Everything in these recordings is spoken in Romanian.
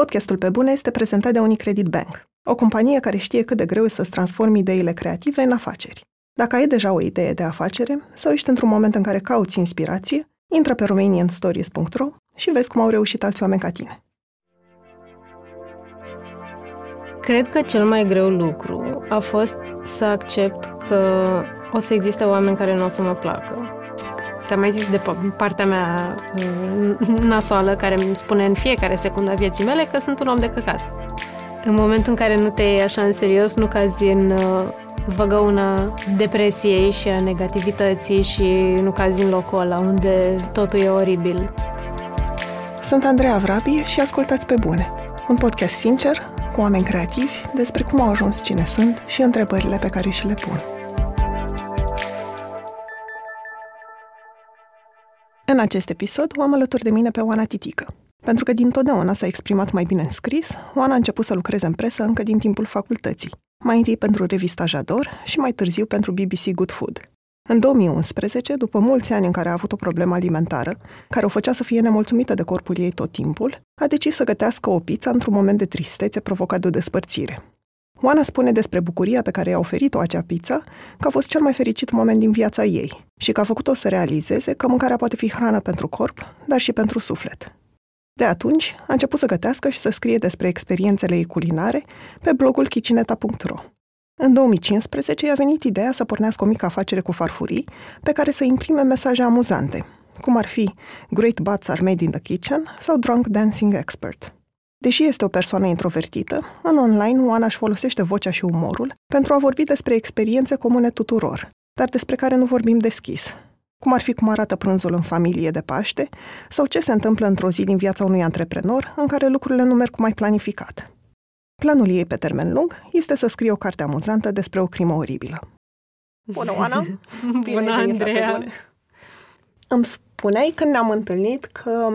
Podcastul Pe Bune este prezentat de Unicredit Bank, o companie care știe cât de greu e să-ți transformi ideile creative în afaceri. Dacă ai deja o idee de afacere sau ești într-un moment în care cauți inspirație, intră pe romanianstories.ro și vezi cum au reușit alți oameni ca tine. Cred că cel mai greu lucru a fost să accept că o să existe oameni care nu o să mă placă. Ți-am mai zis de partea mea mm, nasoală care îmi spune în fiecare secundă a vieții mele că sunt un om de căcat. În momentul în care nu te iei așa în serios, nu cazi în uh, văgăuna depresiei și a negativității și nu cazi în locul ăla unde totul e oribil. Sunt Andreea Vrabi și ascultați pe bune. Un podcast sincer, cu oameni creativi, despre cum au ajuns cine sunt și întrebările pe care și le pun. În acest episod o am alături de mine pe Oana Titică. Pentru că din totdeauna s-a exprimat mai bine în scris, Oana a început să lucreze în presă încă din timpul facultății. Mai întâi pentru revista Jador și mai târziu pentru BBC Good Food. În 2011, după mulți ani în care a avut o problemă alimentară, care o făcea să fie nemulțumită de corpul ei tot timpul, a decis să gătească o pizza într-un moment de tristețe provocat de o despărțire. Oana spune despre bucuria pe care i-a oferit-o acea pizza că a fost cel mai fericit moment din viața ei și că a făcut-o să realizeze că mâncarea poate fi hrană pentru corp, dar și pentru suflet. De atunci, a început să gătească și să scrie despre experiențele ei culinare pe blogul kicineta.ro. În 2015 i-a venit ideea să pornească o mică afacere cu farfurii pe care să imprime mesaje amuzante, cum ar fi Great Butts are made in the kitchen sau Drunk Dancing Expert. Deși este o persoană introvertită, în online Oana își folosește vocea și umorul pentru a vorbi despre experiențe comune tuturor, dar despre care nu vorbim deschis, cum ar fi cum arată prânzul în familie de Paște sau ce se întâmplă într-o zi din viața unui antreprenor în care lucrurile nu merg cum ai planificat. Planul ei pe termen lung este să scrie o carte amuzantă despre o crimă oribilă. Bună, Oana! Bine Bună, Andreea! Îmi spuneai când ne-am întâlnit că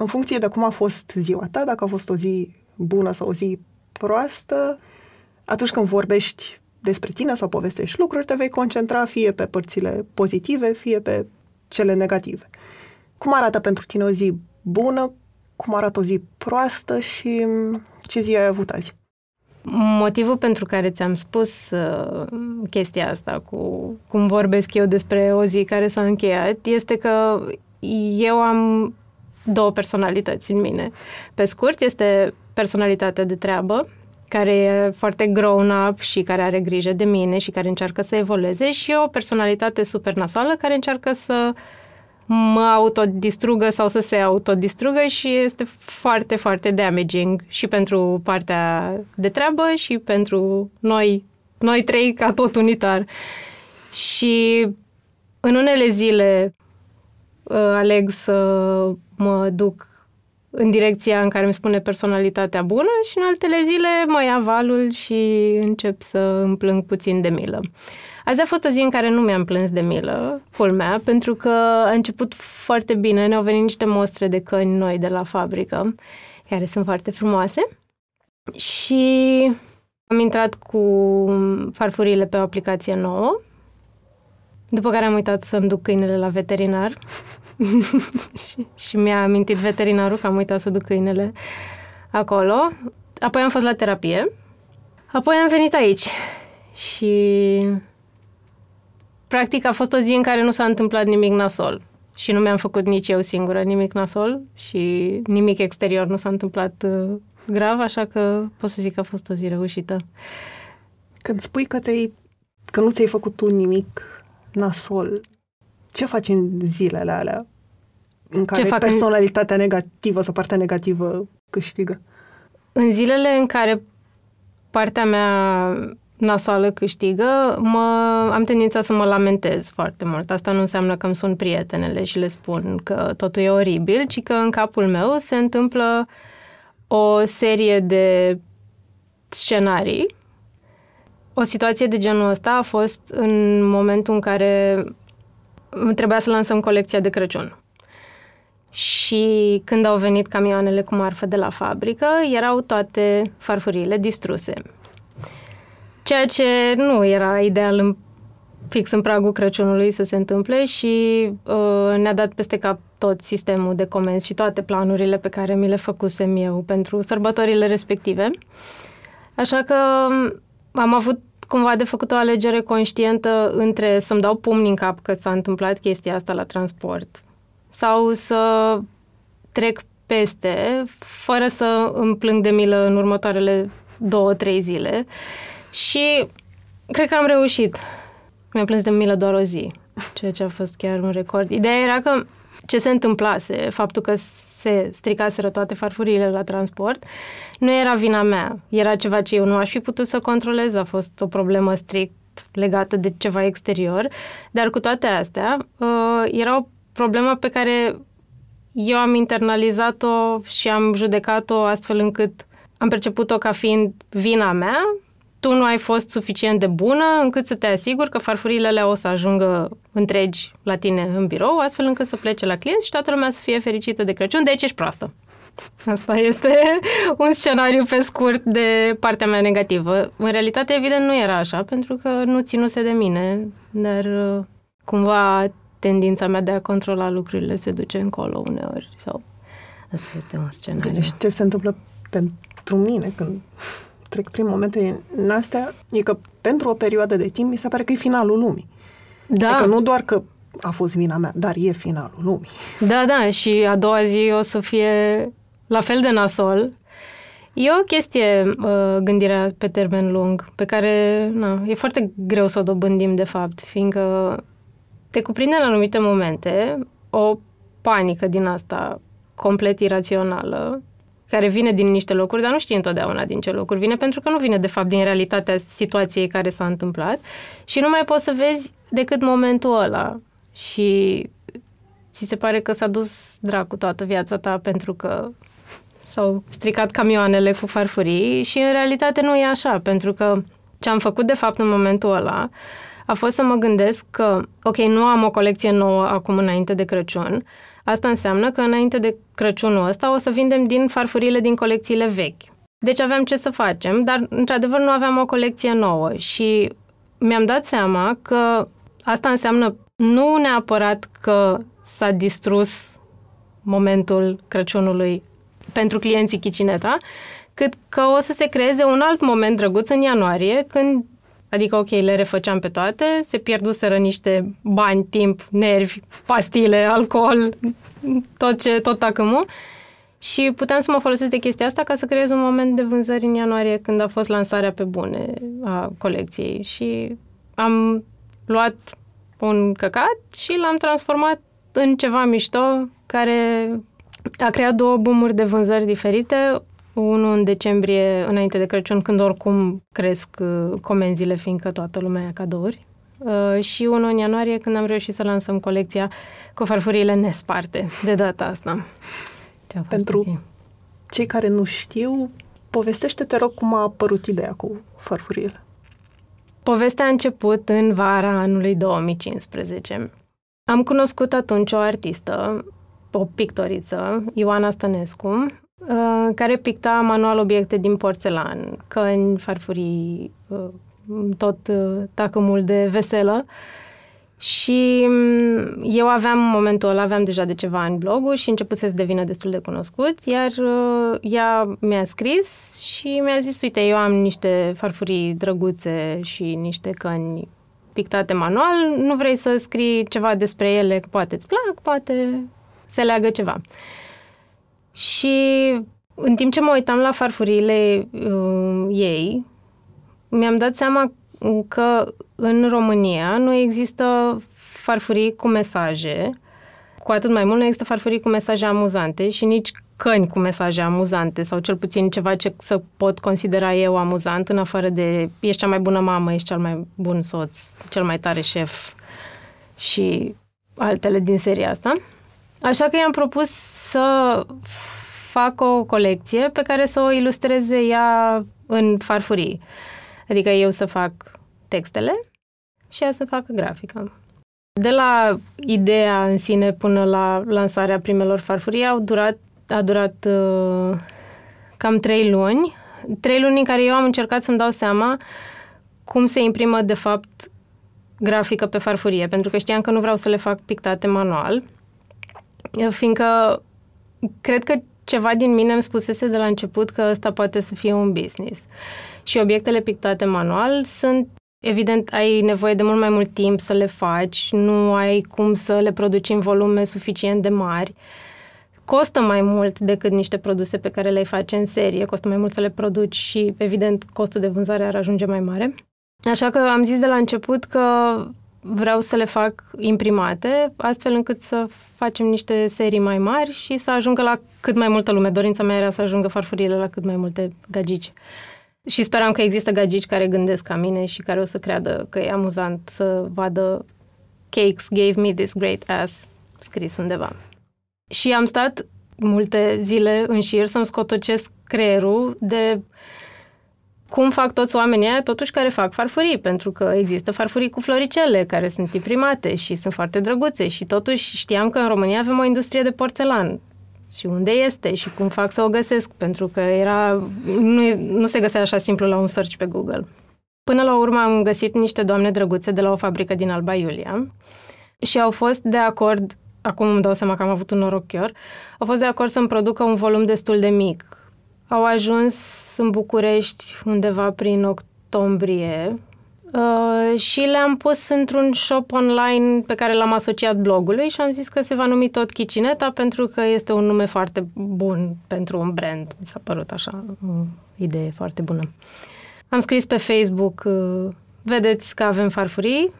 în funcție de cum a fost ziua ta, dacă a fost o zi bună sau o zi proastă, atunci când vorbești despre tine sau povestești lucruri, te vei concentra fie pe părțile pozitive, fie pe cele negative. Cum arată pentru tine o zi bună, cum arată o zi proastă și ce zi ai avut azi? Motivul pentru care ți-am spus uh, chestia asta cu cum vorbesc eu despre o zi care s-a încheiat este că eu am două personalități în mine. Pe scurt, este personalitatea de treabă, care e foarte grown-up și care are grijă de mine și care încearcă să evolueze și o personalitate super nasoală care încearcă să mă autodistrugă sau să se autodistrugă și este foarte, foarte damaging și pentru partea de treabă și pentru noi, noi trei ca tot unitar. Și în unele zile uh, aleg să mă duc în direcția în care îmi spune personalitatea bună și în altele zile mă ia valul și încep să îmi plâng puțin de milă. Azi a fost o zi în care nu mi-am plâns de milă, culmea, pentru că a început foarte bine, ne-au venit niște mostre de căni noi de la fabrică, care sunt foarte frumoase. Și am intrat cu farfurile pe o aplicație nouă, după care am uitat să-mi duc câinele la veterinar și, și mi-a amintit veterinarul că am uitat să duc câinele acolo. Apoi am fost la terapie. Apoi am venit aici și practic a fost o zi în care nu s-a întâmplat nimic nasol. Și nu mi-am făcut nici eu singură nimic nasol și nimic exterior nu s-a întâmplat uh, grav, așa că pot să zic că a fost o zi reușită. Când spui că, te că nu ți-ai făcut tu nimic nasol, ce faci în zilele alea în care ce fac personalitatea în... negativă sau partea negativă câștigă? În zilele în care partea mea nasoală câștigă, mă, am tendința să mă lamentez foarte mult. Asta nu înseamnă că îmi sun prietenele și le spun că totul e oribil, ci că în capul meu se întâmplă o serie de scenarii. O situație de genul ăsta a fost în momentul în care trebuia să lansăm colecția de Crăciun. Și când au venit camioanele cu marfă de la fabrică, erau toate farfurile distruse. Ceea ce nu era ideal în, fix în pragul Crăciunului să se întâmple și uh, ne-a dat peste cap tot sistemul de comenzi și toate planurile pe care mi le făcusem eu pentru sărbătorile respective. Așa că am avut cumva de făcut o alegere conștientă între să-mi dau pumni în cap că s-a întâmplat chestia asta la transport sau să trec peste, fără să îmi plâng de milă în următoarele două, trei zile. Și cred că am reușit. Mi-am plâns de milă doar o zi, ceea ce a fost chiar un record. Ideea era că ce se întâmplase, faptul că se stricaseră toate farfuriile la transport, nu era vina mea. Era ceva ce eu nu aș fi putut să controlez, a fost o problemă strict legată de ceva exterior, dar cu toate astea, uh, era o problemă pe care eu am internalizat-o și am judecat-o astfel încât am perceput-o ca fiind vina mea, tu nu ai fost suficient de bună încât să te asiguri că farfurile o să ajungă întregi la tine în birou, astfel încât să plece la clienți și toată lumea să fie fericită de Crăciun, deci ești proastă. Asta este un scenariu pe scurt de partea mea negativă. În realitate, evident, nu era așa, pentru că nu ținuse de mine, dar uh, cumva tendința mea de a controla lucrurile se duce încolo uneori. Sau asta este un scenariu. Bine, și ce se întâmplă pentru mine când trec prin momente în astea, e că pentru o perioadă de timp mi se pare că e finalul lumii. Da. Adică nu doar că a fost vina mea, dar e finalul lumii. Da, da, și a doua zi o să fie la fel de nasol. E o chestie, uh, gândirea pe termen lung, pe care na, e foarte greu să o dobândim, de fapt, fiindcă te cuprinde în anumite momente o panică din asta complet irațională, care vine din niște locuri, dar nu știi întotdeauna din ce locuri vine, pentru că nu vine, de fapt, din realitatea situației care s-a întâmplat și nu mai poți să vezi decât momentul ăla. Și ți se pare că s-a dus dracu toată viața ta pentru că s-au stricat camioanele cu farfurii și în realitate nu e așa, pentru că ce am făcut de fapt în momentul ăla a fost să mă gândesc că, ok, nu am o colecție nouă acum înainte de Crăciun, asta înseamnă că înainte de Crăciunul ăsta o să vindem din farfurile din colecțiile vechi. Deci aveam ce să facem, dar într-adevăr nu aveam o colecție nouă și mi-am dat seama că asta înseamnă nu neapărat că s-a distrus momentul Crăciunului pentru clienții Chicineta, cât că o să se creeze un alt moment drăguț în ianuarie, când Adică, ok, le refăceam pe toate, se pierduseră niște bani, timp, nervi, pastile, alcool, tot ce, tot tacâmul. Și puteam să mă folosesc de chestia asta ca să creez un moment de vânzări în ianuarie, când a fost lansarea pe bune a colecției. Și am luat un căcat și l-am transformat în ceva mișto care a creat două boomuri de vânzări diferite, unul în decembrie, înainte de Crăciun, când oricum cresc uh, comenzile, fiindcă toată lumea ia cadouri. Uh, și unul în ianuarie, când am reușit să lansăm colecția cu farfurile nesparte, de data asta. Pentru okay. cei care nu știu, povestește, te rog, cum a apărut ideea cu farfurile. Povestea a început în vara anului 2015. Am cunoscut atunci o artistă, o pictoriță, Ioana Stănescu, Uh, care picta manual obiecte din porțelan, căni, farfurii, uh, tot uh, tacămul de veselă. Și mm, eu aveam, în momentul ăla, aveam deja de ceva ani blogul și început să devină destul de cunoscut, iar ea mi-a scris și mi-a zis, uite, eu am niște farfurii drăguțe și niște căni pictate manual, nu vrei să scrii ceva despre ele, că poate îți plac, poate se leagă ceva. Și în timp ce mă uitam la farfurile uh, ei, mi-am dat seama că în România nu există farfurii cu mesaje, cu atât mai mult nu există farfurii cu mesaje amuzante și nici căni cu mesaje amuzante sau cel puțin ceva ce să pot considera eu amuzant în afară de ești cea mai bună mamă, ești cel mai bun soț, cel mai tare șef și altele din seria asta. Așa că i-am propus să fac o colecție pe care să o ilustreze ea în farfurii. Adică eu să fac textele și ea să facă grafica. De la ideea în sine până la lansarea primelor farfurii au durat, a durat uh, cam trei luni. Trei luni în care eu am încercat să-mi dau seama cum se imprimă de fapt grafică pe farfurie, pentru că știam că nu vreau să le fac pictate manual fiindcă cred că ceva din mine îmi spusese de la început că ăsta poate să fie un business. Și obiectele pictate manual sunt Evident, ai nevoie de mult mai mult timp să le faci, nu ai cum să le produci în volume suficient de mari. Costă mai mult decât niște produse pe care le-ai face în serie, costă mai mult să le produci și, evident, costul de vânzare ar ajunge mai mare. Așa că am zis de la început că vreau să le fac imprimate, astfel încât să facem niște serii mai mari și să ajungă la cât mai multă lume. Dorința mea era să ajungă farfurile la cât mai multe gagici. Și speram că există gagici care gândesc ca mine și care o să creadă că e amuzant să vadă Cakes gave me this great ass scris undeva. Și am stat multe zile în șir să-mi scotocesc creierul de cum fac toți oamenii aia, totuși care fac farfurii, pentru că există farfurii cu floricele care sunt imprimate și sunt foarte drăguțe și totuși știam că în România avem o industrie de porțelan și unde este și cum fac să o găsesc, pentru că era, nu, nu se găsea așa simplu la un search pe Google. Până la urmă am găsit niște doamne drăguțe de la o fabrică din Alba Iulia și au fost de acord, acum îmi dau seama că am avut un noroc chiar, au fost de acord să-mi producă un volum destul de mic. Au ajuns în București undeva prin octombrie Uh, și le-am pus într-un shop online pe care l-am asociat blogului și am zis că se va numi tot Kitcheneta pentru că este un nume foarte bun pentru un brand. Mi s-a părut așa o idee foarte bună. Am scris pe Facebook, uh, vedeți că avem farfurii.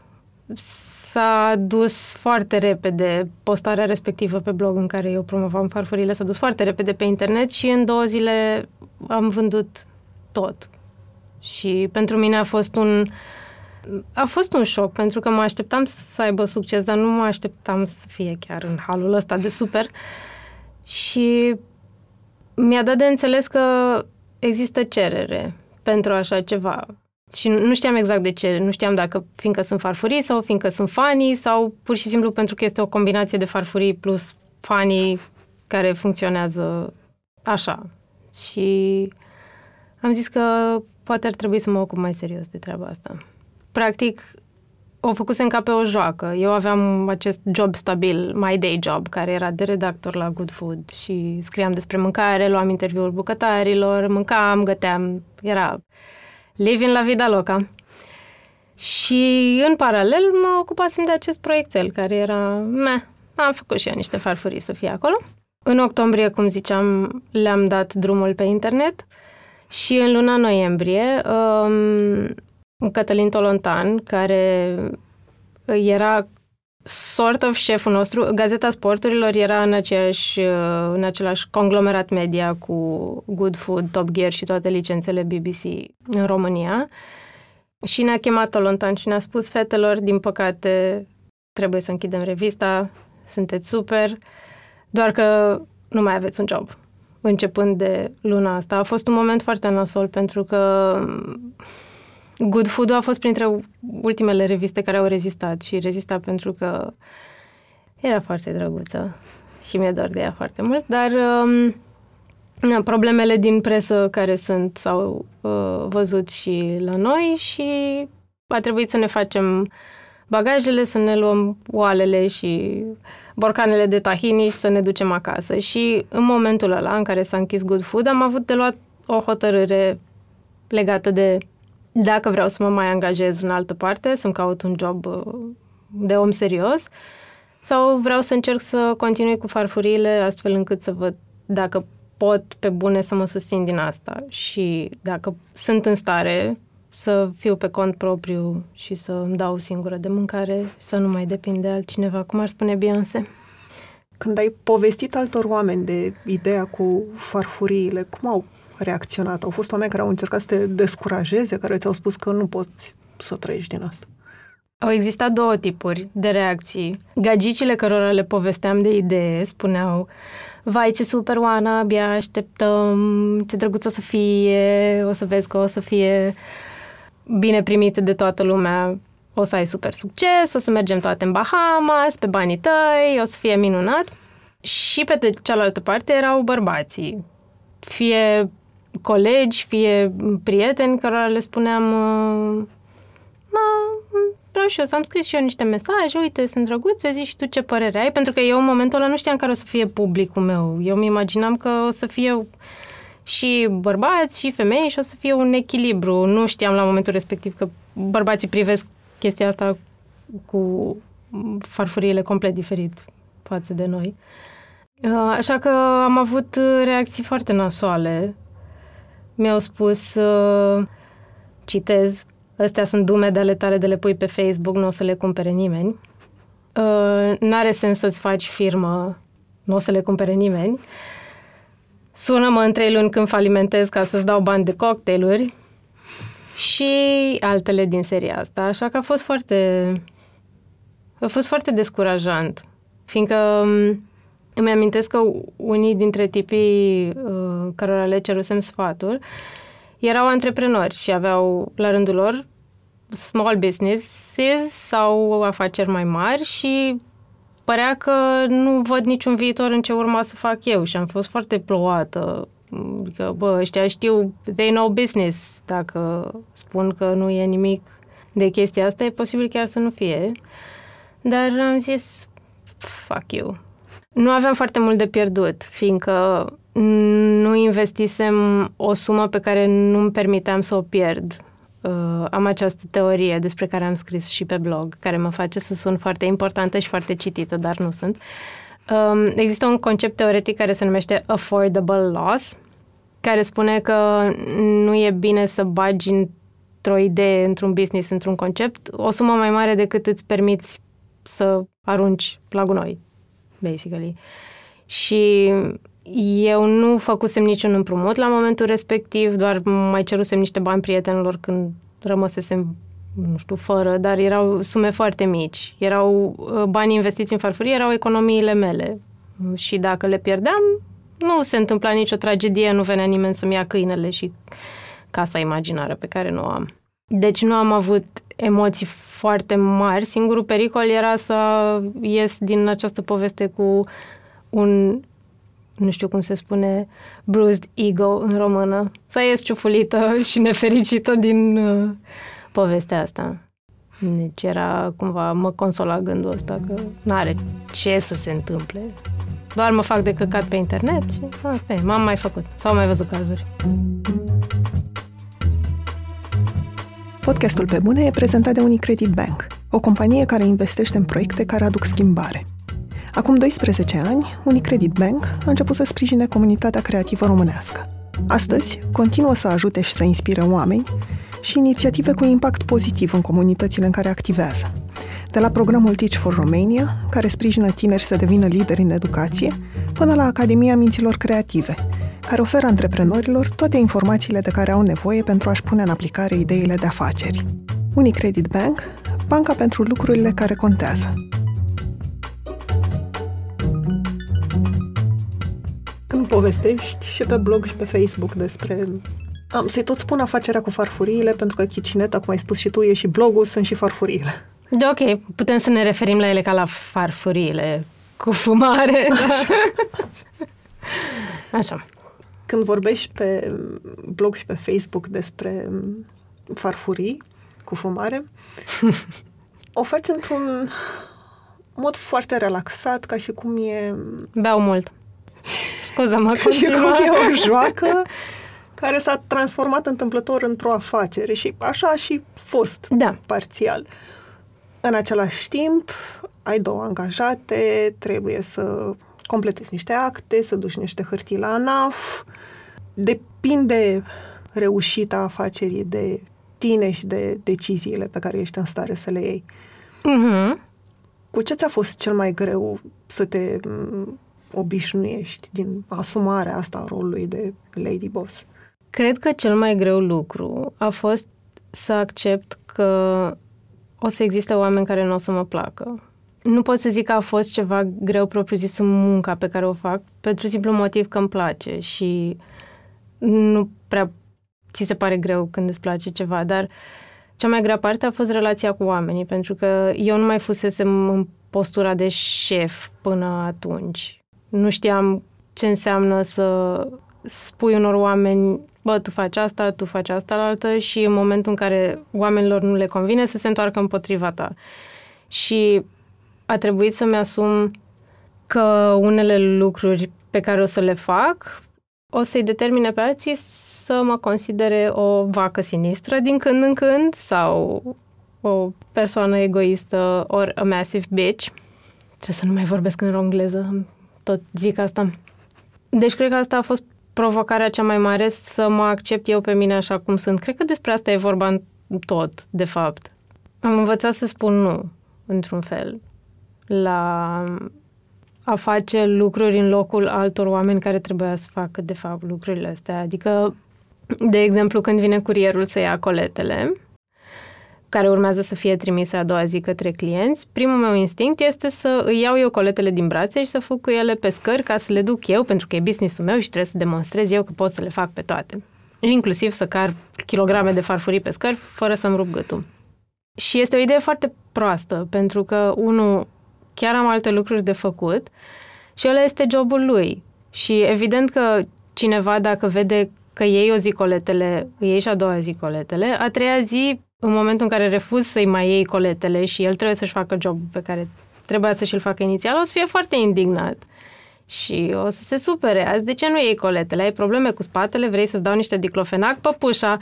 S-a dus foarte repede postarea respectivă pe blog în care eu promovam farfurile, s-a dus foarte repede pe internet și în două zile am vândut tot. Și pentru mine a fost un a fost un șoc, pentru că mă așteptam să aibă succes, dar nu mă așteptam să fie chiar în halul ăsta de super. Și mi-a dat de înțeles că există cerere pentru așa ceva. Și nu știam exact de ce. Nu știam dacă fiindcă sunt farfurii sau fiindcă sunt fanii sau pur și simplu pentru că este o combinație de farfurii plus fanii care funcționează așa. Și am zis că poate ar trebui să mă ocup mai serios de treaba asta practic, o făcusem ca pe o joacă. Eu aveam acest job stabil, my day job, care era de redactor la Good Food și scriam despre mâncare, luam interviuri bucătarilor, mâncam, găteam, era living la vida loca. Și în paralel mă ocupasem de acest proiectel care era, meh, am făcut și eu niște farfurii să fie acolo. În octombrie, cum ziceam, le-am dat drumul pe internet și în luna noiembrie um, Cătălin Tolontan, care era sort of șeful nostru. Gazeta Sporturilor era în, aceeași, în același conglomerat media cu Good Food, Top Gear și toate licențele BBC în România. Și ne-a chemat Tolontan și ne-a spus, fetelor, din păcate, trebuie să închidem revista, sunteți super, doar că nu mai aveți un job. Începând de luna asta. A fost un moment foarte nasol pentru că Good Food a fost printre ultimele reviste care au rezistat și rezista pentru că era foarte drăguță și mi-e doar de ea foarte mult, dar um, na, problemele din presă care sunt s-au uh, văzut și la noi și a trebuit să ne facem bagajele, să ne luăm oalele și borcanele de tahiniș și să ne ducem acasă. Și în momentul ăla în care s-a închis Good Food am avut de luat o hotărâre legată de dacă vreau să mă mai angajez în altă parte, să-mi caut un job uh, de om serios, sau vreau să încerc să continui cu farfurile astfel încât să văd dacă pot pe bune să mă susțin din asta și dacă sunt în stare să fiu pe cont propriu și să îmi dau singură de mâncare și să nu mai depind de altcineva, cum ar spune Beyoncé. Când ai povestit altor oameni de ideea cu farfuriile, cum au reacționat? Au fost oameni care au încercat să te descurajeze, care ți-au spus că nu poți să trăiești din asta? Au existat două tipuri de reacții. Gagicile cărora le povesteam de idee spuneau Vai, ce super, Oana, abia așteptăm, ce drăguț o să fie, o să vezi că o să fie bine primit de toată lumea, o să ai super succes, o să mergem toate în Bahamas, pe banii tăi, o să fie minunat. Și pe de cealaltă parte erau bărbații, fie colegi, fie prieteni cărora le spuneam vreau și eu să am scris și eu niște mesaje, uite, sunt drăguțe, zici și tu ce părere ai, pentru că eu în momentul ăla nu știam care o să fie publicul meu. Eu mi imaginam că o să fie și bărbați și femei și o să fie un echilibru. Nu știam la momentul respectiv că bărbații privesc chestia asta cu farfuriile complet diferit față de noi. Uh, așa că am avut reacții foarte nasoale. Mi-au spus, uh, citez, astea sunt dume de ale tale de le pui pe Facebook, nu o să le cumpere nimeni. Uh, n-are sens să-ți faci firmă, nu o să le cumpere nimeni. Sună-mă în trei luni când falimentez ca să-ți dau bani de cocktailuri și altele din seria asta. Așa că a fost foarte... A fost foarte descurajant, fiindcă um, îmi amintesc că unii dintre tipii uh, cărora le cerusem sfatul erau antreprenori și aveau la rândul lor small businesses sau afaceri mai mari și părea că nu văd niciun viitor în ce urma să fac eu și am fost foarte plouată. Adică, bă, ăștia știu, they know business. Dacă spun că nu e nimic de chestia asta, e posibil chiar să nu fie. Dar am zis, fuck you. Nu aveam foarte mult de pierdut, fiindcă nu investisem o sumă pe care nu-mi permiteam să o pierd. Uh, am această teorie despre care am scris și pe blog, care mă face să sun foarte importantă și foarte citită, dar nu sunt. Um, există un concept teoretic care se numește affordable loss, care spune că nu e bine să bagi într-o idee, într-un business, într-un concept, o sumă mai mare decât îți permiți să arunci la gunoi, basically. Și eu nu făcusem niciun împrumut la momentul respectiv, doar mai cerusem niște bani prietenilor când rămăsesem nu știu, fără, dar erau sume foarte mici. Erau uh, bani investiți în farfurie, erau economiile mele. Și dacă le pierdeam, nu se întâmpla nicio tragedie, nu venea nimeni să-mi ia câinele și casa imaginară pe care nu o am. Deci nu am avut emoții foarte mari. Singurul pericol era să ies din această poveste cu un nu știu cum se spune, bruised ego în română. Să ies ciufulită și nefericită din uh, povestea asta. Deci era cumva, mă consola gândul ăsta că nu are ce să se întâmple. Doar mă fac de căcat pe internet și asta e, m-am mai făcut. Sau mai văzut cazuri. Podcastul Pe Bune e prezentat de Unicredit Bank, o companie care investește în proiecte care aduc schimbare. Acum 12 ani, Unicredit Bank a început să sprijine comunitatea creativă românească. Astăzi, continuă să ajute și să inspire oameni și inițiative cu impact pozitiv în comunitățile în care activează. De la programul Teach for Romania, care sprijină tineri să devină lideri în educație, până la Academia Minților Creative, care oferă antreprenorilor toate informațiile de care au nevoie pentru a-și pune în aplicare ideile de afaceri. Unicredit Bank, banca pentru lucrurile care contează. Când povestești și pe blog și pe Facebook despre am să-i tot spun afacerea cu farfuriile, pentru că Chicineta, cum ai spus și tu, e și blogul, sunt și farfuriile. Da, ok, putem să ne referim la ele ca la farfuriile cu fumare. Așa. Așa. Când vorbești pe blog și pe Facebook despre farfurii cu fumare, o faci într-un mod foarte relaxat, ca și cum e... Beau mult. Scuză-mă, Și cum e o joacă care s-a transformat întâmplător într-o afacere și așa a și fost da. parțial. În același timp, ai două angajate, trebuie să completezi niște acte, să duci niște hârtii la ANAF. Depinde reușita afacerii de tine și de deciziile pe care ești în stare să le iei. Mm-hmm. Cu ce ți-a fost cel mai greu să te obișnuiești din asumarea asta a rolului de lady boss? Cred că cel mai greu lucru a fost să accept că o să existe oameni care nu o să mă placă. Nu pot să zic că a fost ceva greu propriu-zis în munca pe care o fac, pentru simplu motiv că îmi place și nu prea ți se pare greu când îți place ceva, dar cea mai grea parte a fost relația cu oamenii, pentru că eu nu mai fusesem în postura de șef până atunci. Nu știam ce înseamnă să spui unor oameni bă, tu faci asta, tu faci asta la altă și în momentul în care oamenilor nu le convine să se întoarcă împotriva ta. Și a trebuit să-mi asum că unele lucruri pe care o să le fac o să-i determine pe alții să mă considere o vacă sinistră din când în când sau o persoană egoistă or a massive bitch. Trebuie să nu mai vorbesc în engleză, tot zic asta. Deci cred că asta a fost provocarea cea mai mare, să mă accept eu pe mine așa cum sunt. Cred că despre asta e vorba în tot, de fapt. Am învățat să spun nu, într-un fel, la a face lucruri în locul altor oameni care trebuia să facă, de fapt, lucrurile astea. Adică, de exemplu, când vine curierul să ia coletele, care urmează să fie trimise a doua zi către clienți, primul meu instinct este să îi iau eu coletele din brațe și să fug cu ele pe scări ca să le duc eu, pentru că e businessul meu și trebuie să demonstrez eu că pot să le fac pe toate. Inclusiv să car kilograme de farfurii pe scări fără să-mi rup gâtul. Și este o idee foarte proastă, pentru că, unul, chiar am alte lucruri de făcut și ăla este jobul lui. Și evident că cineva, dacă vede că iei o zi coletele, iei și a doua zi coletele, a treia zi, în momentul în care refuz să-i mai iei coletele și el trebuie să-și facă jobul pe care trebuia să și-l facă inițial, o să fie foarte indignat. Și o să se supere. Azi, de ce nu iei coletele? Ai probleme cu spatele? Vrei să-ți dau niște diclofenac? Păpușa!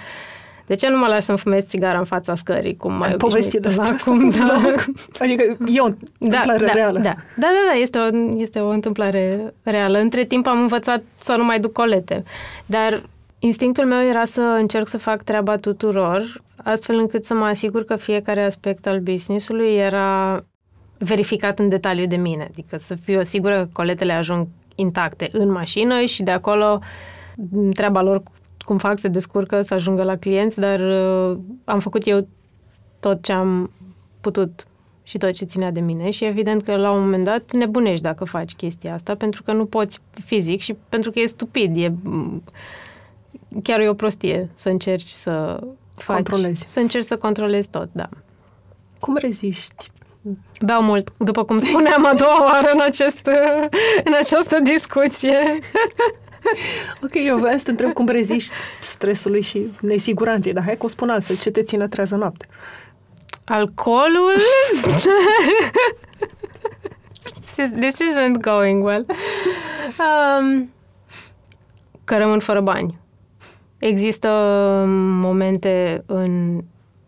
De ce nu mă lași să-mi fumez țigara în fața scării, cum mai povestit despre acum, da. Adică e o da, întâmplare da, reală. Da, da, da, da este, o, este o întâmplare reală. Între timp am învățat să nu mai duc colete. Dar instinctul meu era să încerc să fac treaba tuturor, astfel încât să mă asigur că fiecare aspect al business-ului era verificat în detaliu de mine. Adică să fiu sigură că coletele ajung intacte în mașină și de acolo treaba lor cum fac, se descurcă să ajungă la clienți, dar uh, am făcut eu tot ce am putut și tot ce ținea de mine și evident că la un moment dat nebunești dacă faci chestia asta pentru că nu poți fizic și pentru că e stupid, e chiar e o prostie să încerci să faci, Controlezi. să încerci să controlezi tot, da. Cum reziști? Beau mult, după cum spuneam a doua oară în, acest, în această discuție. ok, eu vreau să te întreb cum reziști stresului și nesiguranței, dar hai că o spun altfel. Ce te ține trează noapte? Alcoolul? This isn't going well. Um, că rămân fără bani. Există momente în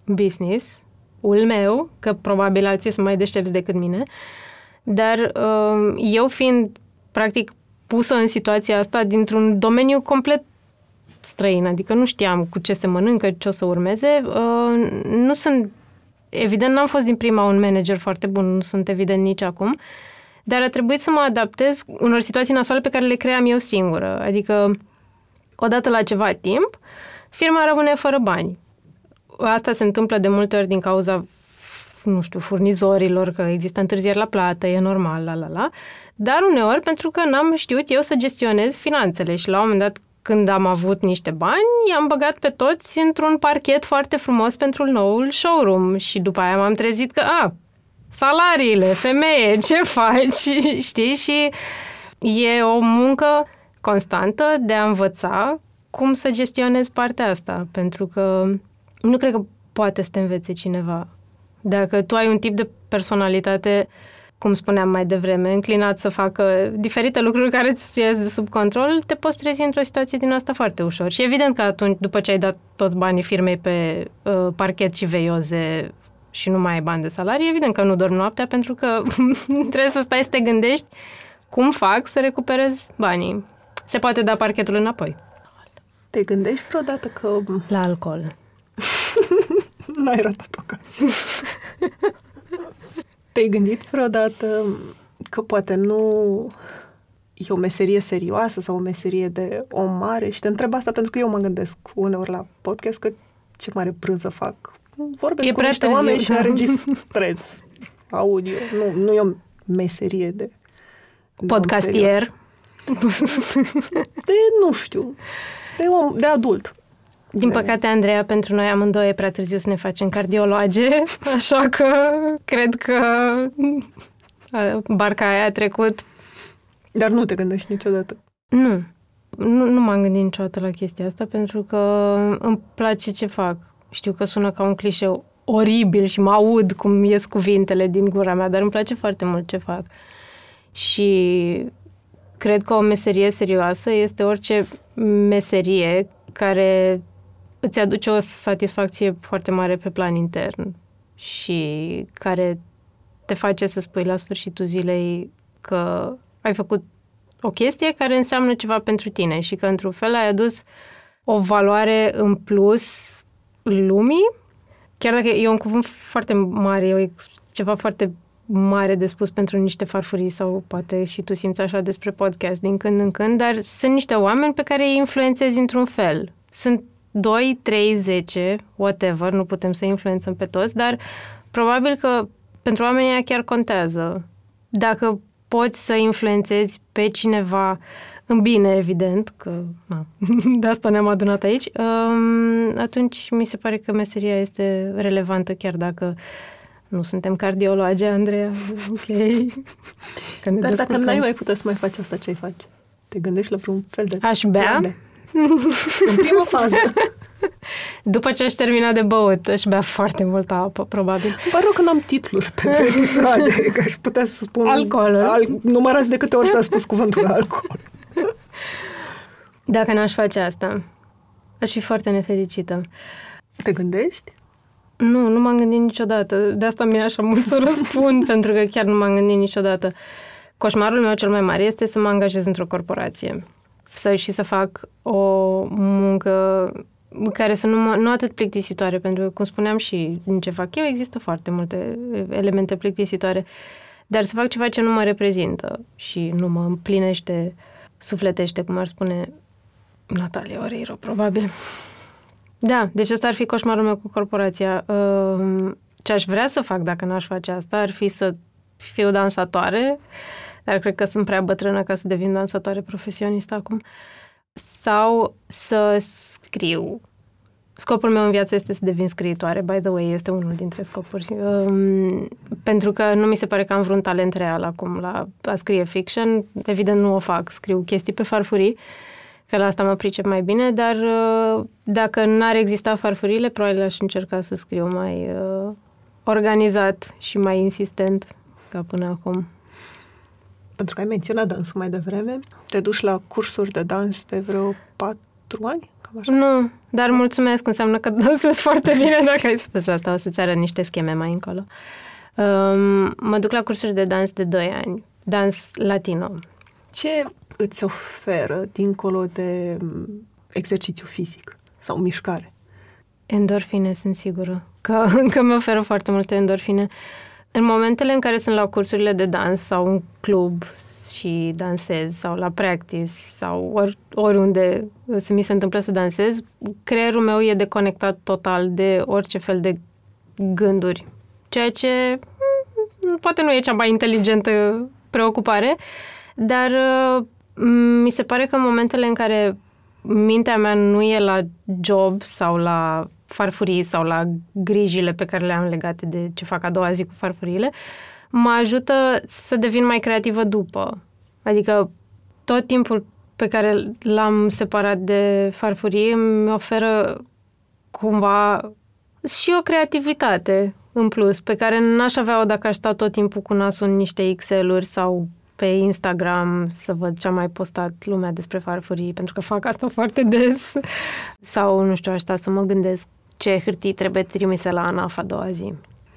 business, ul meu, că probabil alții sunt mai deștepți decât mine, dar um, eu fiind practic pusă în situația asta dintr-un domeniu complet străin, adică nu știam cu ce se mănâncă, ce o să urmeze. Uh, nu sunt, evident, n-am fost din prima un manager foarte bun, nu sunt evident nici acum, dar a trebuit să mă adaptez unor situații nasoale pe care le cream eu singură. Adică, odată la ceva timp, firma rămâne fără bani. Asta se întâmplă de multe ori din cauza nu știu, furnizorilor, că există întârzieri la plată, e normal, la la la, dar uneori pentru că n-am știut eu să gestionez finanțele și la un moment dat când am avut niște bani, i-am băgat pe toți într-un parchet foarte frumos pentru noul showroom și după aia m-am trezit că, a, salariile, femeie, ce faci, știi? Și e o muncă constantă de a învăța cum să gestionez partea asta, pentru că nu cred că poate să te învețe cineva. Dacă tu ai un tip de personalitate uh, cum spuneam mai devreme, înclinat să facă diferite lucruri care îți ies de sub control, te poți trezi într-o situație din asta foarte ușor. Și evident că atunci, după ce ai dat toți banii firmei pe uh, parchet și veioze și nu mai ai bani de salarii, evident că nu dormi noaptea pentru că trebuie să stai să te gândești cum fac să recuperez banii. Se poate da parchetul înapoi. Te gândești vreodată că... La alcool. N-ai ratat ocazia. Te-ai gândit vreodată că poate nu e o meserie serioasă sau o meserie de om mare? Și te întreb asta pentru că eu mă gândesc uneori la podcast că ce mare brânză fac. Vorbesc e cu niște târziu, oameni și înregistrez audio. Nu, nu e o meserie de podcastier. De, nu știu, de, om, de adult. Din păcate, Andreea, pentru noi amândouă e prea târziu să ne facem cardiologe, așa că cred că barca aia a trecut. Dar nu te gândești niciodată. Nu. Nu, nu m-am gândit niciodată la chestia asta pentru că îmi place ce fac. Știu că sună ca un clișeu oribil și mă aud cum ies cuvintele din gura mea, dar îmi place foarte mult ce fac. Și cred că o meserie serioasă este orice meserie care îți aduce o satisfacție foarte mare pe plan intern și care te face să spui la sfârșitul zilei că ai făcut o chestie care înseamnă ceva pentru tine și că într-un fel ai adus o valoare în plus lumii, chiar dacă e un cuvânt foarte mare, e ceva foarte mare de spus pentru niște farfurii sau poate și tu simți așa despre podcast din când în când, dar sunt niște oameni pe care îi influențezi într-un fel. Sunt 2, 3, 10, whatever, nu putem să influențăm pe toți, dar probabil că pentru oamenii chiar contează. Dacă poți să influențezi pe cineva în bine, evident, că na, de asta ne-am adunat aici, um, atunci mi se pare că meseria este relevantă, chiar dacă nu suntem cardiologi, Andreea. Ok. Că ne Dar descurcăm. dacă n-ai mai putea să mai faci asta, ce ai face? Te gândești la vreun fel de Aș bea? Plane? în prima fază. După ce aș termina de băut, aș bea foarte multă apă, probabil. Pare rău că n-am titluri pentru episoade, că aș putea să spun... Alcool. Al, numărați de câte ori s-a spus cuvântul alcool. Dacă n-aș face asta, aș fi foarte nefericită. Te gândești? Nu, nu m-am gândit niciodată. De asta mi-e așa mult să răspund, pentru că chiar nu m-am gândit niciodată. Coșmarul meu cel mai mare este să mă angajez într-o corporație. Să și să fac o muncă care să nu, mă, nu atât plictisitoare, pentru că, cum spuneam și în ce fac eu, există foarte multe elemente plictisitoare, dar să fac ceva ce nu mă reprezintă și nu mă împlinește, sufletește, cum ar spune Natalia Oreiro, probabil. Da, deci ăsta ar fi coșmarul meu cu corporația. Ehm, ce aș vrea să fac dacă n-aș face asta ar fi să fiu dansatoare, dar cred că sunt prea bătrână ca să devin dansatoare profesionistă acum. Sau să scriu. Scopul meu în viață este să devin scriitoare, by the way, este unul dintre scopuri. Um, pentru că nu mi se pare că am vreun talent real acum la a scrie fiction. Evident nu o fac, scriu chestii pe farfurii, că la asta mă pricep mai bine, dar uh, dacă n-ar exista farfurile, probabil aș încerca să scriu mai uh, organizat și mai insistent ca până acum. Pentru că ai menționat dansul mai devreme, te duci la cursuri de dans de vreo patru ani? Cam așa. Nu, dar mulțumesc, înseamnă că dansez foarte bine dacă ai spus asta, o să-ți arăt niște scheme mai încolo. Um, mă duc la cursuri de dans de 2 ani, dans latino. Ce îți oferă dincolo de mm, exercițiu fizic sau mișcare? Endorfine, sunt sigură. Că, că mi oferă foarte multe endorfine. În momentele în care sunt la cursurile de dans sau un club și dansez sau la practice sau or, oriunde se mi se întâmplă să dansez, creierul meu e deconectat total de orice fel de gânduri. Ceea ce mm, poate nu e cea mai inteligentă preocupare, dar mm, mi se pare că în momentele în care mintea mea nu e la job sau la farfurii sau la grijile pe care le am legate de ce fac a doua zi cu farfuriile, mă ajută să devin mai creativă după. Adică tot timpul pe care l-am separat de farfurie îmi oferă cumva și o creativitate în plus, pe care n-aș avea-o dacă aș sta tot timpul cu nasul în niște Excel-uri sau pe Instagram să văd ce a mai postat lumea despre farfurii, pentru că fac asta foarte des. Sau, nu știu, aș sta să mă gândesc ce hârtii trebuie trimise la ANAF a doua zi.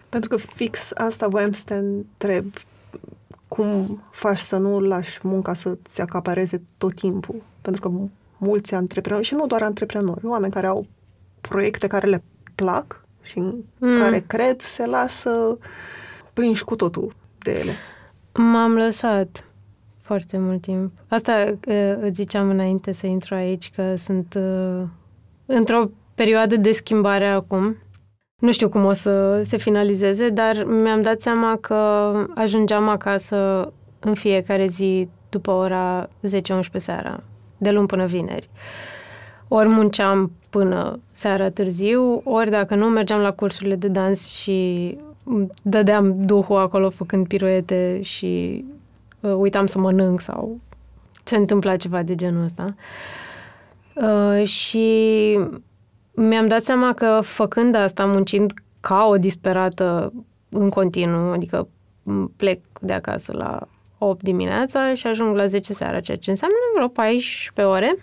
Pentru că fix asta voiam să te întreb cum faci să nu lași munca să-ți acapareze tot timpul? Pentru că mulți antreprenori, și nu doar antreprenori, oameni care au proiecte care le plac și în mm. care cred, se lasă prinși cu totul de ele. M-am lăsat foarte mult timp. Asta îți ziceam înainte să intru aici, că sunt uh, într-o perioadă de schimbare acum nu știu cum o să se finalizeze, dar mi-am dat seama că ajungeam acasă în fiecare zi după ora 10-11 seara, de luni până vineri. Ori munceam până seara târziu, ori dacă nu, mergeam la cursurile de dans și dădeam duhul acolo făcând piruete și uh, uitam să mănânc sau se întâmpla ceva de genul ăsta. Uh, și mi-am dat seama că făcând asta, muncind ca o disperată în continuu, adică plec de acasă la 8 dimineața și ajung la 10 seara, ceea ce înseamnă vreo 14 ore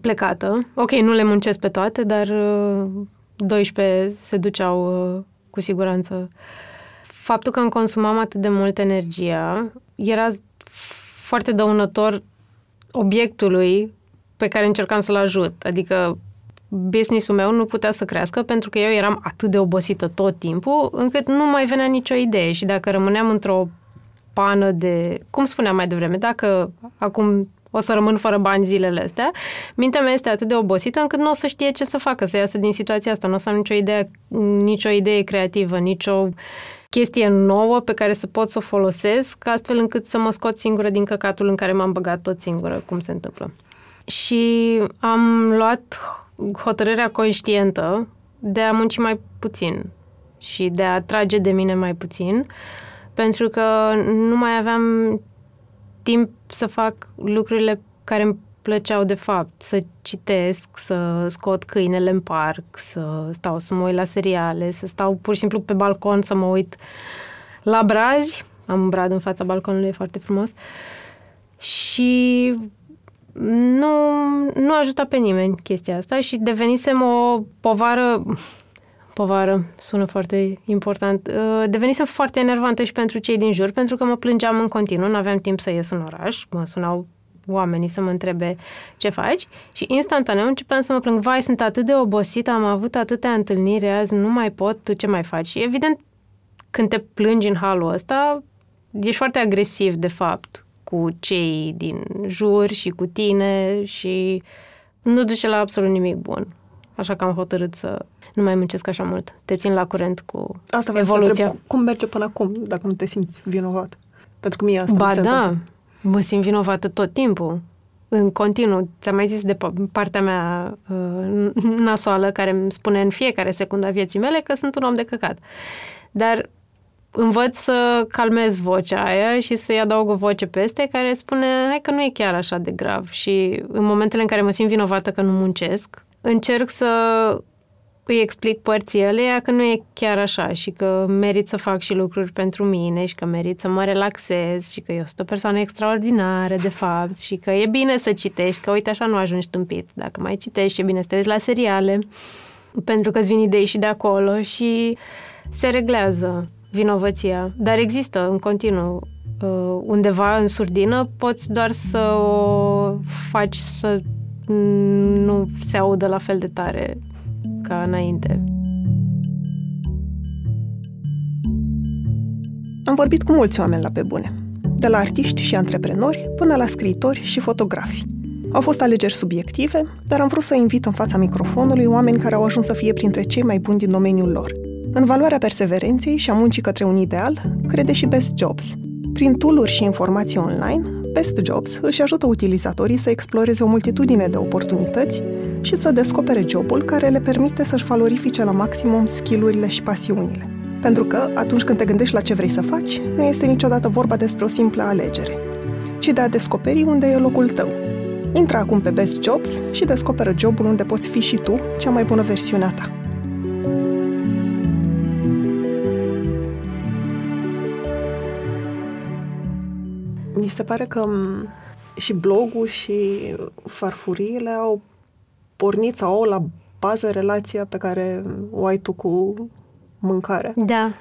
plecată. Ok, nu le muncesc pe toate, dar 12 uh, se duceau uh, cu siguranță. Faptul că îmi consumam atât de mult energia era foarte dăunător obiectului pe care încercam să-l ajut. Adică businessul meu nu putea să crească pentru că eu eram atât de obosită tot timpul încât nu mai venea nicio idee și dacă rămâneam într-o pană de, cum spuneam mai devreme, dacă acum o să rămân fără bani zilele astea, mintea mea este atât de obosită încât nu o să știe ce să facă, să iasă din situația asta. Nu o să am nicio idee, nicio idee creativă, nicio chestie nouă pe care să pot să o folosesc, astfel încât să mă scot singură din căcatul în care m-am băgat tot singură, cum se întâmplă. Și am luat hotărârea conștientă de a munci mai puțin și de a trage de mine mai puțin, pentru că nu mai aveam timp să fac lucrurile care îmi plăceau de fapt, să citesc, să scot câinele în parc, să stau să mă uit la seriale, să stau pur și simplu pe balcon să mă uit la brazi. Am un brad în fața balconului, e foarte frumos. Și nu, nu ajuta pe nimeni chestia asta și devenisem o povară povară, sună foarte important. Uh, devenisem foarte enervantă și pentru cei din jur, pentru că mă plângeam în continuu, nu aveam timp să ies în oraș, mă sunau oamenii să mă întrebe ce faci și instantaneu începeam să mă plâng, vai, sunt atât de obosită, am avut atâtea întâlniri azi, nu mai pot, tu ce mai faci? Și evident, când te plângi în halul ăsta, ești foarte agresiv, de fapt, cu cei din jur și cu tine și nu duce la absolut nimic bun. Așa că am hotărât să nu mai muncesc așa mult. Te țin la curent cu asta evoluția. Asta cum merge până acum, dacă nu te simți vinovat? Pentru că mie asta Ba se da, întâmplă. mă simt vinovată tot timpul. În continuu. Ți-am mai zis de partea mea uh, nasoală care îmi spune în fiecare secundă a vieții mele că sunt un om de căcat. Dar învăț să calmez vocea aia și să-i adaug o voce peste care spune hai că nu e chiar așa de grav. Și în momentele în care mă simt vinovată că nu muncesc, încerc să îi explic părții alea că nu e chiar așa și că merit să fac și lucruri pentru mine și că merit să mă relaxez și că eu sunt o persoană extraordinară, de fapt, și că e bine să citești, că uite așa nu ajungi tâmpit. Dacă mai citești, e bine să te uiți la seriale, pentru că îți vin idei și de acolo și se reglează vinovăția. Dar există în continuu uh, undeva în surdină, poți doar să o faci să nu se audă la fel de tare ca înainte. Am vorbit cu mulți oameni la pe bune, de la artiști și antreprenori până la scriitori și fotografi. Au fost alegeri subiective, dar am vrut să invit în fața microfonului oameni care au ajuns să fie printre cei mai buni din domeniul lor. În valoarea perseverenței și a muncii către un ideal, crede și Best Jobs. Prin tooluri și informații online, Best Jobs își ajută utilizatorii să exploreze o multitudine de oportunități și să descopere jobul care le permite să-și valorifice la maximum skillurile și pasiunile. Pentru că, atunci când te gândești la ce vrei să faci, nu este niciodată vorba despre o simplă alegere, ci de a descoperi unde e locul tău. Intră acum pe Best Jobs și descoperă jobul unde poți fi și tu cea mai bună versiune a ta. Mi se pare că și blogul și farfuriile au pornit sau au la bază relația pe care o ai tu cu mâncarea. Da.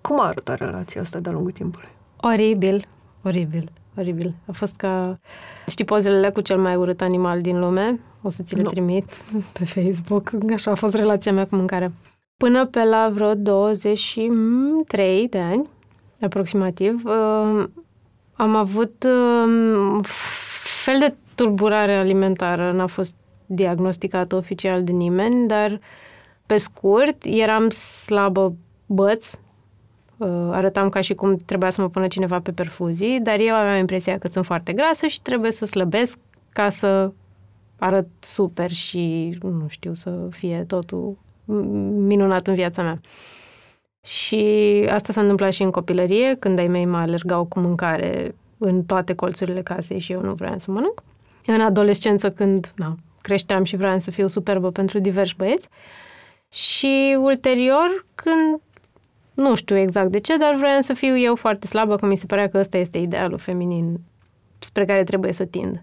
Cum arată relația asta de-a lungul timpului? Oribil, oribil, oribil. A fost ca... Știi pozele cu cel mai urât animal din lume? O să ți le no. trimit pe Facebook. Așa a fost relația mea cu mâncarea. Până pe la vreo 23 de ani, aproximativ, uh, am avut um, fel de tulburare alimentară. N-a fost diagnosticată oficial de nimeni, dar pe scurt, eram slabă băț, uh, arătam ca și cum trebuia să mă pună cineva pe perfuzii, dar eu aveam impresia că sunt foarte grasă și trebuie să slăbesc ca să arăt super și, nu știu, să fie totul minunat în viața mea. Și asta s-a întâmplat și în copilărie, când ai mei mă alergau cu mâncare în toate colțurile casei și eu nu vreau să mănânc. În adolescență, când na, creșteam și vreau să fiu superbă pentru diversi băieți. Și ulterior, când nu știu exact de ce, dar vreau să fiu eu foarte slabă, că mi se părea că ăsta este idealul feminin spre care trebuie să tind.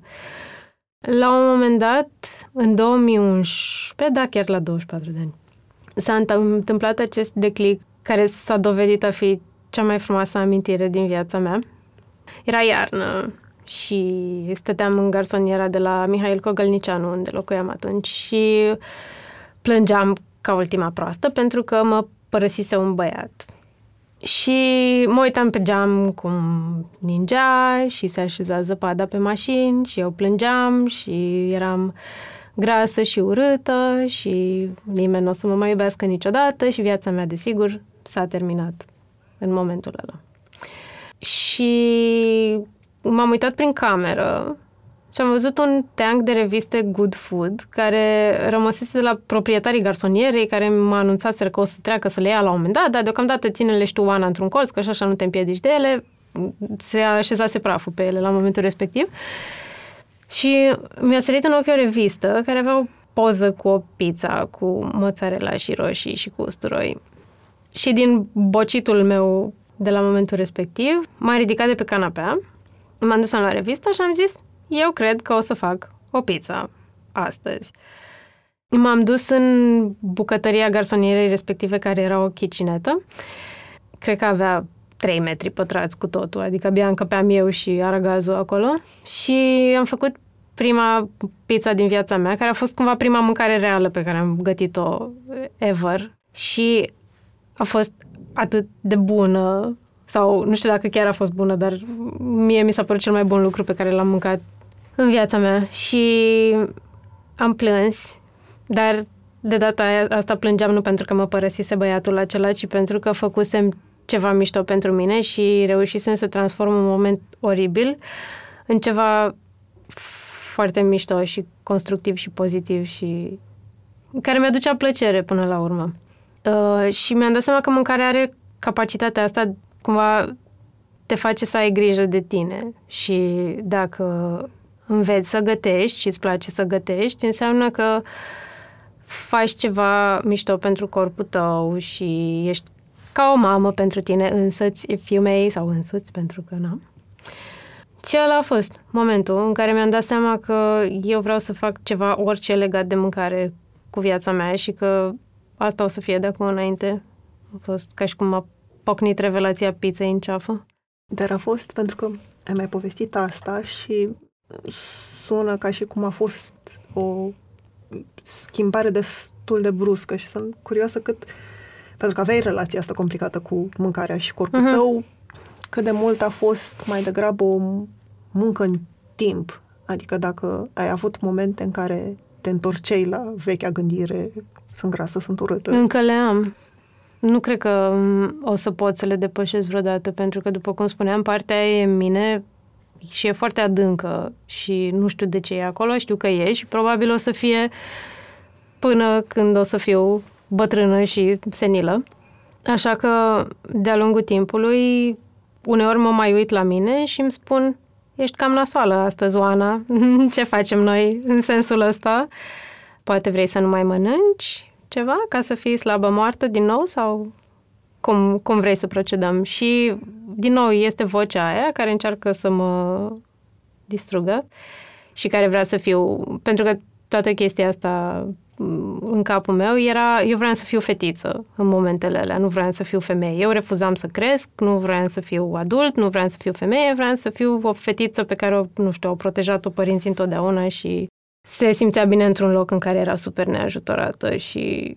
La un moment dat, în 2011, da, chiar la 24 de ani, s-a întâmplat acest declic care s-a dovedit a fi cea mai frumoasă amintire din viața mea. Era iarnă și stăteam în garsoniera de la Mihail Cogălnicianu, unde locuiam atunci și plângeam ca ultima proastă pentru că mă părăsise un băiat. Și mă uitam pe geam cum ningea și se așeza zăpada pe mașini și eu plângeam și eram grasă și urâtă și nimeni nu o să mă mai iubească niciodată și viața mea, desigur, s-a terminat în momentul ăla. Și m-am uitat prin cameră și am văzut un teanc de reviste Good Food care rămăsese la proprietarii garsonierei care m-a anunțat că o să treacă să le ia la un moment dat, dar deocamdată ține-le și tu, Oana, într-un colț, că așa nu te împiedici de ele. Se așezase praful pe ele la momentul respectiv. Și mi-a sărit în ochi o revistă care avea o poză cu o pizza, cu mozzarella și roșii și cu usturoi. Și din bocitul meu de la momentul respectiv, m-am ridicat de pe canapea, m-am dus la revista și am zis, eu cred că o să fac o pizza astăzi. M-am dus în bucătăria garsonierei respective, care era o chicinetă. Cred că avea 3 metri pătrați cu totul, adică abia încăpeam eu și aragazul acolo. Și am făcut prima pizza din viața mea, care a fost cumva prima mâncare reală pe care am gătit-o ever. Și a fost atât de bună, sau nu știu dacă chiar a fost bună, dar mie mi s-a părut cel mai bun lucru pe care l-am mâncat în viața mea și am plâns, dar de data asta plângeam nu pentru că mă părăsise băiatul acela, ci pentru că făcusem ceva mișto pentru mine și reușisem să transform un moment oribil în ceva foarte mișto și constructiv și pozitiv și care mi-aducea plăcere până la urmă. Uh, și mi-am dat seama că mâncarea are capacitatea asta cumva te face să ai grijă de tine și dacă înveți să gătești și îți place să gătești, înseamnă că faci ceva mișto pentru corpul tău și ești ca o mamă pentru tine însăți, if you may, sau însuți, pentru că nu. Și ăla a fost momentul în care mi-am dat seama că eu vreau să fac ceva, orice legat de mâncare cu viața mea și că asta o să fie de acum înainte. A fost ca și cum a pocnit revelația pizzei în ceafă. Dar a fost pentru că ai mai povestit asta și sună ca și cum a fost o schimbare destul de bruscă și sunt curioasă cât, pentru că aveai relația asta complicată cu mâncarea și corpul uh-huh. tău, cât de mult a fost mai degrabă o muncă în timp. Adică dacă ai avut momente în care te întorceai la vechea gândire, sunt grasă, sunt urâtă. Încă le am. Nu cred că o să pot să le depășesc vreodată, pentru că, după cum spuneam, partea aia e în mine și e foarte adâncă și nu știu de ce e acolo, știu că e și probabil o să fie până când o să fiu bătrână și senilă. Așa că, de-a lungul timpului, uneori mă mai uit la mine și îmi spun ești cam nasoală astăzi, Oana. Ce facem noi în sensul ăsta? Poate vrei să nu mai mănânci ceva ca să fii slabă moartă din nou sau cum, cum vrei să procedăm. Și, din nou, este vocea aia care încearcă să mă distrugă și care vrea să fiu... Pentru că toată chestia asta mm, în capul meu era, eu vreau să fiu fetiță în momentele alea, nu vreau să fiu femeie. Eu refuzam să cresc, nu vreau să fiu adult, nu vreau să fiu femeie, vreau să fiu o fetiță pe care, o, nu știu, au protejat-o părinții întotdeauna și se simțea bine într-un loc în care era super neajutorată și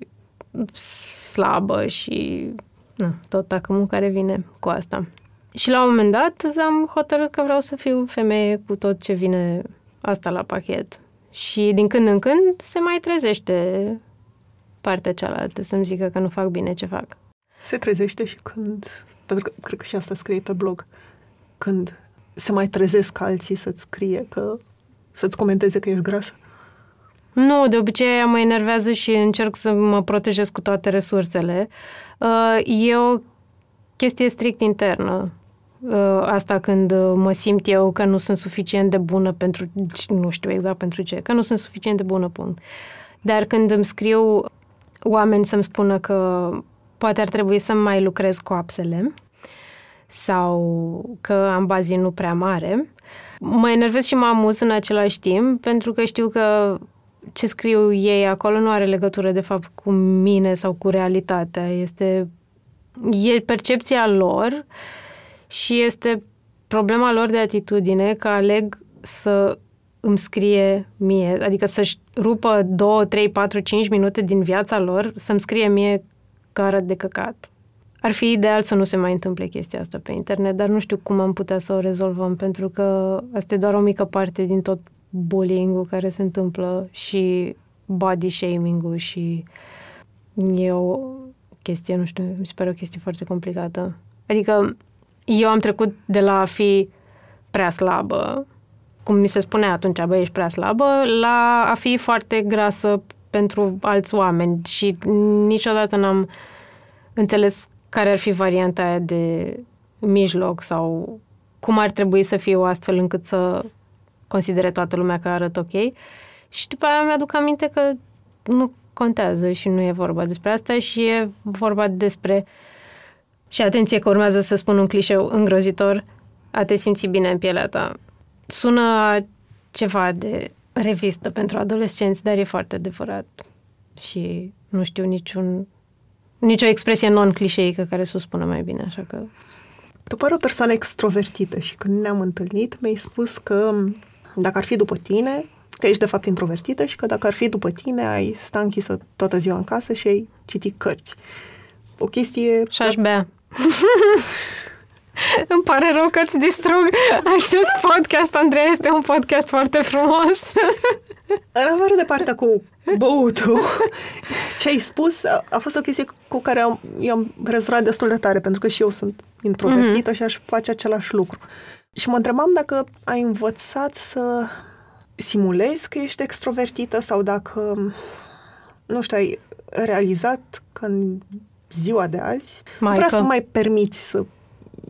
slabă și na, tot tacămul care vine cu asta. Și la un moment dat am hotărât că vreau să fiu femeie cu tot ce vine asta la pachet. Și din când în când se mai trezește partea cealaltă, să-mi zică că nu fac bine ce fac. Se trezește și când, pentru că cred că și asta scrie pe blog, când se mai trezesc alții să-ți scrie că, să-ți comenteze că ești grasă? Nu, de obicei mă enervează și încerc să mă protejez cu toate resursele. Uh, e o chestie strict internă. Uh, asta când uh, mă simt eu că nu sunt suficient de bună pentru, nu știu exact pentru ce, că nu sunt suficient de bună, punct. Dar când îmi scriu oameni să-mi spună că poate ar trebui să mai lucrez cu apsele sau că am bazinul prea mare, mă enervez și mă amuz în același timp pentru că știu că ce scriu ei acolo nu are legătură de fapt cu mine sau cu realitatea. Este e percepția lor și este problema lor de atitudine că aleg să îmi scrie mie, adică să-și rupă 2, 3, 4, 5 minute din viața lor să-mi scrie mie că arăt de căcat. Ar fi ideal să nu se mai întâmple chestia asta pe internet, dar nu știu cum am putea să o rezolvăm, pentru că asta e doar o mică parte din tot bullying-ul care se întâmplă și body shaming-ul și e o chestie, nu știu, mi se pare o chestie foarte complicată. Adică eu am trecut de la a fi prea slabă, cum mi se spune atunci, bă, ești prea slabă, la a fi foarte grasă pentru alți oameni și niciodată n-am înțeles care ar fi varianta aia de mijloc sau cum ar trebui să fie o astfel încât să considere toată lumea că arăt ok. Și după aia mi-aduc aminte că nu contează și nu e vorba despre asta și e vorba despre și atenție că urmează să spun un clișeu îngrozitor, a te simți bine în pielea ta. Sună ceva de revistă pentru adolescenți, dar e foarte adevărat. Și nu știu niciun, nicio expresie non-clișeică care să o spună mai bine, așa că... Tu pare o persoană extrovertită și când ne-am întâlnit mi-ai spus că dacă ar fi după tine, că ești de fapt introvertită și că dacă ar fi după tine, ai sta închisă toată ziua în casă și ai citi cărți. O chestie... Și aș bea. Îmi pare rău că îți distrug acest podcast, Andrei, este un podcast foarte frumos. În afară de partea cu băutul, ce ai spus a, a fost o chestie cu care am, eu am rezonat destul de tare, pentru că și eu sunt introvertită mm-hmm. și aș face același lucru. Și mă întrebam dacă ai învățat să simulezi că ești extrovertită sau dacă, nu știu, ai realizat că în ziua de azi Maică. nu prea să mai permiți să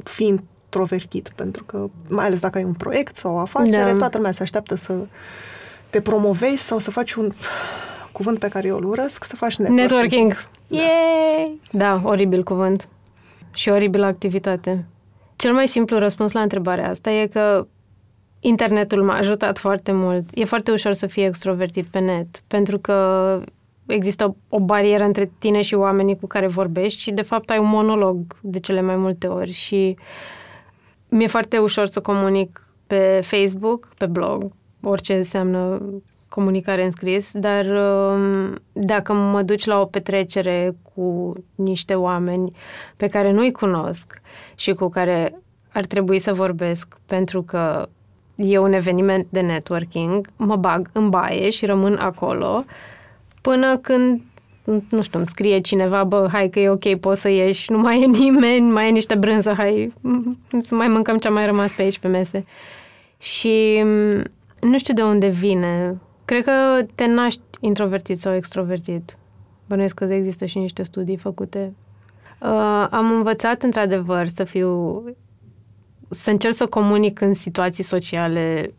fii introvertit, pentru că, mai ales dacă ai un proiect sau o afacere, da. toată lumea se așteaptă să te promovezi sau să faci un cuvânt pe care eu îl urăsc, să faci networking. Networking. Da. Yay! Da, oribil cuvânt. Și oribilă activitate. Cel mai simplu răspuns la întrebarea asta e că internetul m-a ajutat foarte mult. E foarte ușor să fii extrovertit pe net, pentru că există o barieră între tine și oamenii cu care vorbești și de fapt ai un monolog de cele mai multe ori și mi-e foarte ușor să comunic pe Facebook, pe blog, orice înseamnă comunicare în scris, dar um, dacă mă duci la o petrecere cu niște oameni pe care nu-i cunosc și cu care ar trebui să vorbesc pentru că e un eveniment de networking, mă bag în baie și rămân acolo până când nu știu, îmi scrie cineva, bă, hai că e ok, poți să ieși, nu mai e nimeni, mai e niște brânză, hai să mai mâncăm ce a mai rămas pe aici pe mese. Și mm, nu știu de unde vine. Cred că te naști introvertit sau extrovertit. Bănuiesc că există și niște studii făcute. Uh, am învățat, într-adevăr, să fiu... să încerc să comunic în situații sociale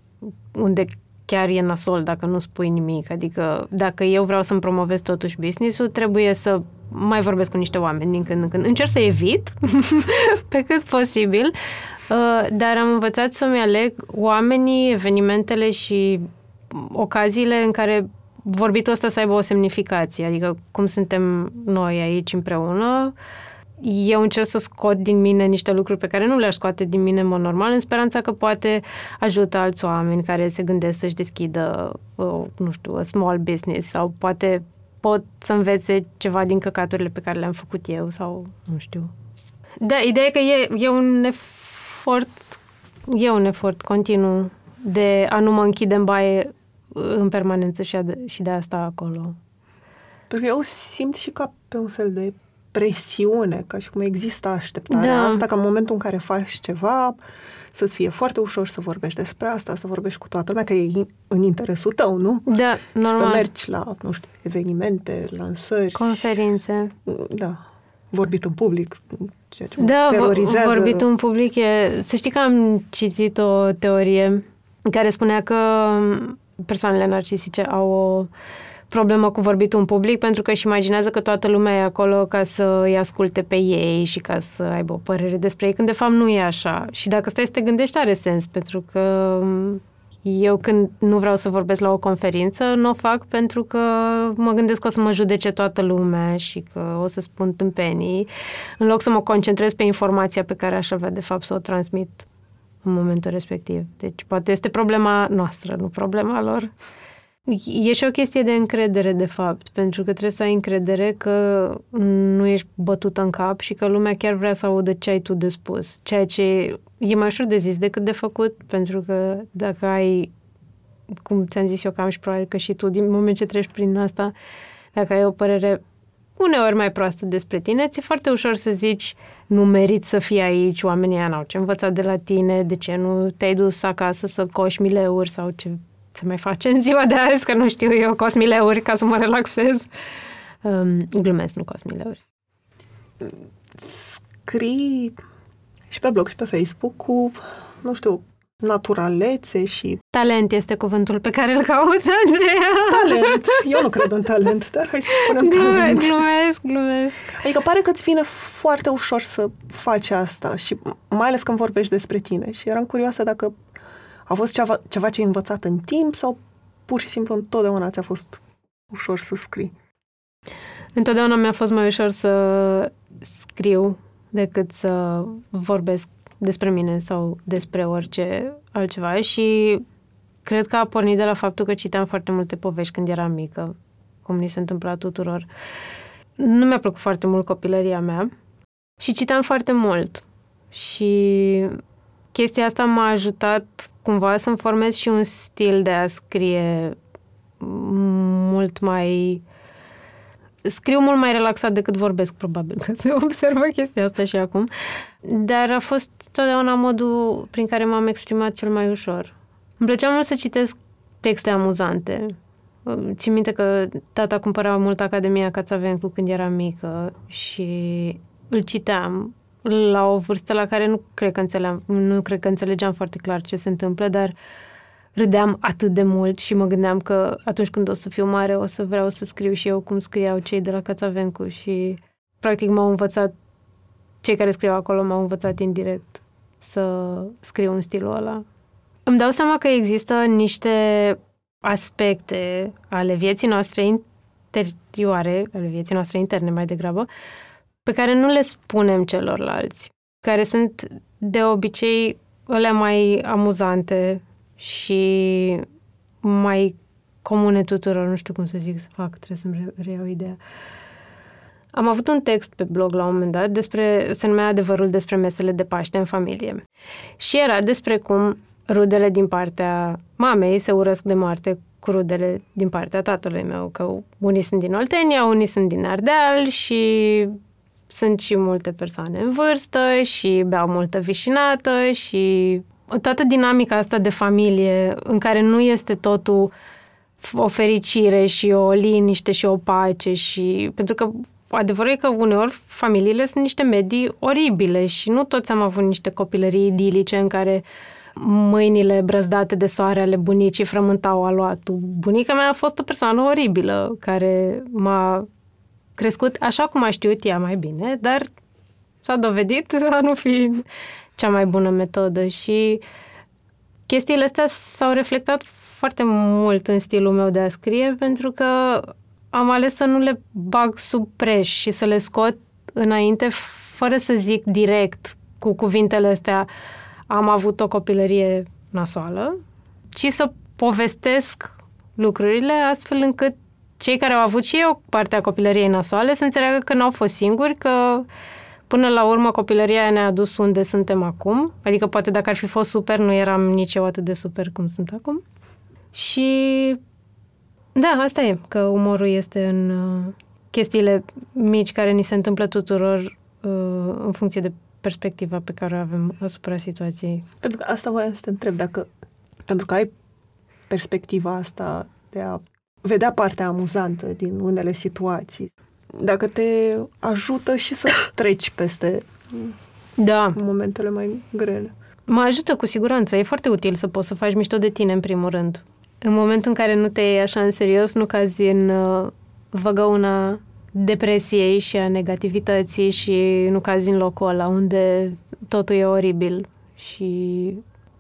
unde chiar e nasol dacă nu spui nimic. Adică dacă eu vreau să-mi promovez totuși business-ul, trebuie să mai vorbesc cu niște oameni din când în când. Încerc să evit pe cât posibil, uh, dar am învățat să-mi aleg oamenii, evenimentele și ocaziile în care vorbitul ăsta să aibă o semnificație. Adică cum suntem noi aici împreună, eu încerc să scot din mine niște lucruri pe care nu le-aș scoate din mine în mod normal, în speranța că poate ajută alți oameni care se gândesc să-și deschidă, uh, nu știu, a small business sau poate pot să învețe ceva din căcaturile pe care le-am făcut eu sau nu știu. Da, ideea e că e, e un efort, e un efort continuu de a nu mă închide în baie în permanență și, de, și de asta acolo. Pentru că eu simt și ca pe un fel de presiune, ca și cum există așteptarea da. asta, ca în momentul în care faci ceva, să-ți fie foarte ușor să vorbești despre asta, să vorbești cu toată lumea, că e în interesul tău, nu? Da, normal. Să mergi la, nu știu, evenimente, lansări. Conferințe. Da. vorbit în public, ceea ce da, mă terorizează. vorbitul în public e... Să știi că am citit o teorie care spunea că persoanele narcisice au o problemă cu vorbitul în public pentru că își imaginează că toată lumea e acolo ca să îi asculte pe ei și ca să aibă o părere despre ei, când de fapt nu e așa. Și dacă stai să te gândești, are sens, pentru că eu când nu vreau să vorbesc la o conferință, nu o fac pentru că mă gândesc că o să mă judece toată lumea și că o să spun tâmpenii, în loc să mă concentrez pe informația pe care aș avea de fapt să o transmit în momentul respectiv. Deci poate este problema noastră, nu problema lor. E și o chestie de încredere, de fapt, pentru că trebuie să ai încredere că nu ești bătută în cap și că lumea chiar vrea să audă ce ai tu de spus. Ceea ce e mai ușor de zis decât de făcut, pentru că dacă ai, cum ți-am zis eu, că am și probabil că și tu, din moment ce treci prin asta, dacă ai o părere uneori mai proastă despre tine, ți-e foarte ușor să zici nu merit să fii aici, oamenii n-au ce învăța de la tine, de ce nu te-ai dus acasă să coși mileuri sau ce se mai face în ziua de azi, că nu știu eu, cost mileuri ca să mă relaxez. Um, glumesc, nu cost mileuri. Scrii și pe blog și pe Facebook cu, nu știu, naturalețe și... Talent este cuvântul pe care îl cauți, Andreea. Talent. Eu nu cred în talent, dar hai să spunem Glume, talent. Glumesc, glumesc. Adică pare că îți vine foarte ușor să faci asta și mai ales când vorbești despre tine. Și eram curioasă dacă a fost ceva, ceva ce ai învățat în timp sau pur și simplu întotdeauna ți-a fost ușor să scrii? Întotdeauna mi-a fost mai ușor să scriu decât să vorbesc despre mine sau despre orice altceva și cred că a pornit de la faptul că citeam foarte multe povești când eram mică, cum ni se întâmpla tuturor. Nu mi-a plăcut foarte mult copilăria mea și citeam foarte mult și chestia asta m-a ajutat cumva să-mi formez și un stil de a scrie mult mai... Scriu mult mai relaxat decât vorbesc, probabil, că se observă chestia asta și acum. Dar a fost totdeauna modul prin care m-am exprimat cel mai ușor. Îmi plăcea mult să citesc texte amuzante. Țin minte că tata cumpăra mult Academia Cațavencu când eram mică și îl citeam la o vârstă la care nu cred că înțelegeam, nu cred că înțelegeam foarte clar ce se întâmplă, dar râdeam atât de mult și mă gândeam că atunci când o să fiu mare o să vreau să scriu și eu cum scriau cei de la Cațavencu și practic m-au învățat, cei care scriu acolo m-au învățat indirect să scriu în stilul ăla. Îmi dau seama că există niște aspecte ale vieții noastre interioare, ale vieții noastre interne mai degrabă, pe care nu le spunem celorlalți, care sunt de obicei ele mai amuzante și mai comune tuturor, nu știu cum să zic, să fac, trebuie să-mi reiau ideea. Am avut un text pe blog la un moment dat despre, se numea Adevărul despre mesele de Paște în familie. Și era despre cum rudele din partea mamei se urăsc de moarte cu rudele din partea tatălui meu, că unii sunt din Oltenia, unii sunt din Ardeal și sunt și multe persoane în vârstă și beau multă vișinată și toată dinamica asta de familie în care nu este totul o fericire și o liniște și o pace și pentru că adevărul e că uneori familiile sunt niște medii oribile și nu toți am avut niște copilării idilice în care mâinile brăzdate de soare ale bunicii frământau aluatul. Bunica mea a fost o persoană oribilă care m-a crescut așa cum a știut ea mai bine, dar s-a dovedit a nu fi cea mai bună metodă și chestiile astea s-au reflectat foarte mult în stilul meu de a scrie pentru că am ales să nu le bag sub preș și să le scot înainte fără să zic direct cu cuvintele astea am avut o copilărie nasoală, ci să povestesc lucrurile astfel încât cei care au avut și eu partea copilăriei nasoale să înțeleagă că n-au fost singuri, că până la urmă copilăria ne-a adus unde suntem acum. Adică poate dacă ar fi fost super, nu eram nici eu atât de super cum sunt acum. Și da, asta e, că umorul este în uh, chestiile mici care ni se întâmplă tuturor uh, în funcție de perspectiva pe care o avem asupra situației. Pentru că asta voiam să te întreb, dacă pentru că ai perspectiva asta de a vedea partea amuzantă din unele situații. dacă te ajută și să treci peste Da, momentele mai grele. mă ajută cu siguranță. E foarte util să poți să faci mișto de tine, în primul rând. În momentul în care nu te iei așa în serios, nu cazi în uh, văgăuna depresiei și a negativității și nu cazi în locul ăla unde totul e oribil și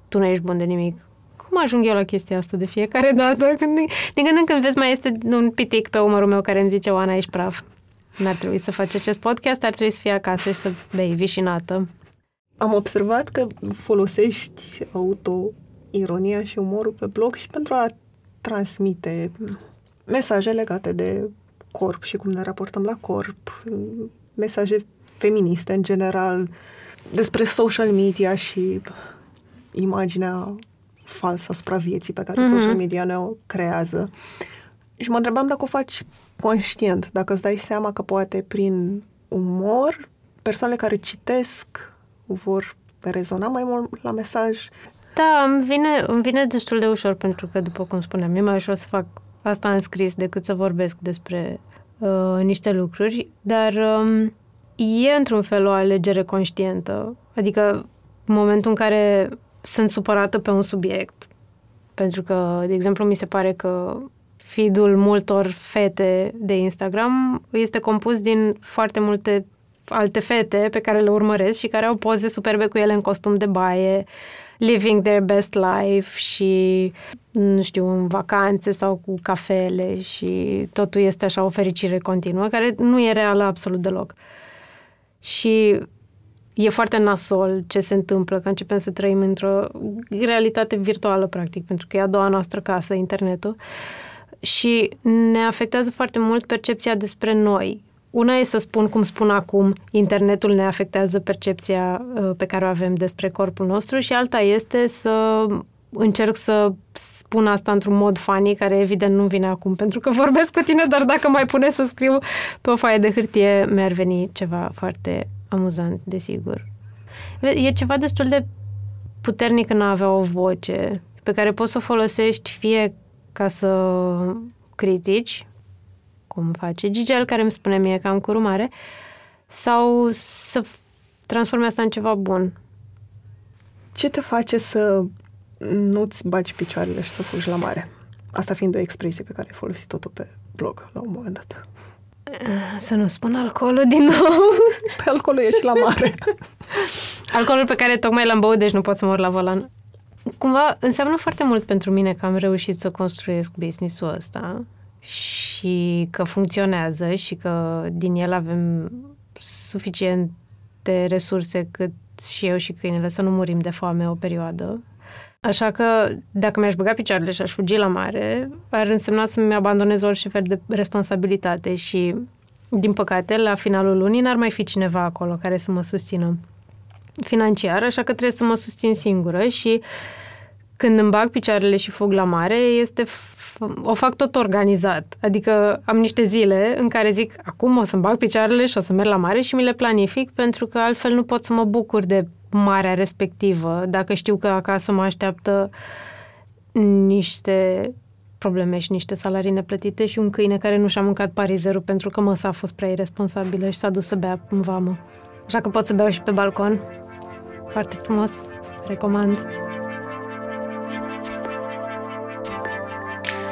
tu nu ești bun de nimic. Cum ajung eu la chestia asta de fiecare dată? Când, din când în când vezi mai este un pitic pe umărul meu care îmi zice Oana, ești praf. N-ar trebui să faci acest podcast, ar trebui să fii acasă și să bei vișinată. Am observat că folosești auto-ironia și umorul pe blog și pentru a transmite mesaje legate de corp și cum ne raportăm la corp, mesaje feministe în general, despre social media și imaginea falsă asupra vieții pe care Mhm. social media ne-o creează. Și mă întrebam dacă o faci conștient, dacă îți dai seama că poate prin umor persoanele care citesc vor rezona mai mult la mesaj. Da, îmi vine, îmi vine destul de ușor pentru că, după cum spuneam, e mai ușor să fac asta în scris decât să vorbesc despre uh, niște lucruri, dar um, e într-un fel o alegere conștientă. Adică în momentul în care sunt supărată pe un subiect, pentru că, de exemplu, mi se pare că feed-ul multor fete de Instagram este compus din foarte multe alte fete pe care le urmăresc și care au poze superbe cu ele în costum de baie, living their best life și, nu știu, în vacanțe sau cu cafele și totul este așa o fericire continuă, care nu e reală absolut deloc. Și e foarte nasol ce se întâmplă, că începem să trăim într-o realitate virtuală, practic, pentru că e a doua noastră casă, internetul. Și ne afectează foarte mult percepția despre noi. Una e să spun, cum spun acum, internetul ne afectează percepția uh, pe care o avem despre corpul nostru și alta este să încerc să spun asta într-un mod funny, care evident nu vine acum pentru că vorbesc cu tine, dar dacă mai pune să scriu pe o foaie de hârtie, mi-ar veni ceva foarte amuzant, desigur. E ceva destul de puternic în a avea o voce pe care poți să o folosești fie ca să critici, cum face Gigel, care îmi spune mie că am curul mare, sau să transforme asta în ceva bun. Ce te face să nu-ți bagi picioarele și să fugi la mare? Asta fiind o expresie pe care ai folosit-o tu pe blog la un moment dat. Să nu spun alcoolul din nou. Pe alcoolul e și la mare. Alcoolul pe care tocmai l-am băut, deci nu pot să mor la volan. Cumva înseamnă foarte mult pentru mine că am reușit să construiesc business-ul ăsta și că funcționează și că din el avem suficiente resurse cât și eu și câinele să nu murim de foame o perioadă. Așa că dacă mi-aș băga picioarele și aș fugi la mare, ar însemna să-mi abandonez orice fel de responsabilitate și, din păcate, la finalul lunii n-ar mai fi cineva acolo care să mă susțină financiar, așa că trebuie să mă susțin singură și când îmi bag picioarele și fug la mare, este f- o fac tot organizat. Adică am niște zile în care zic, acum o să-mi bag picioarele și o să merg la mare și mi le planific pentru că altfel nu pot să mă bucur de marea respectivă dacă știu că acasă mă așteaptă niște probleme și niște salarii neplătite și un câine care nu și-a mâncat parizerul pentru că măsa a fost prea irresponsabilă și s-a dus să bea în vamă. Așa că pot să beau și pe balcon. Foarte frumos. Recomand.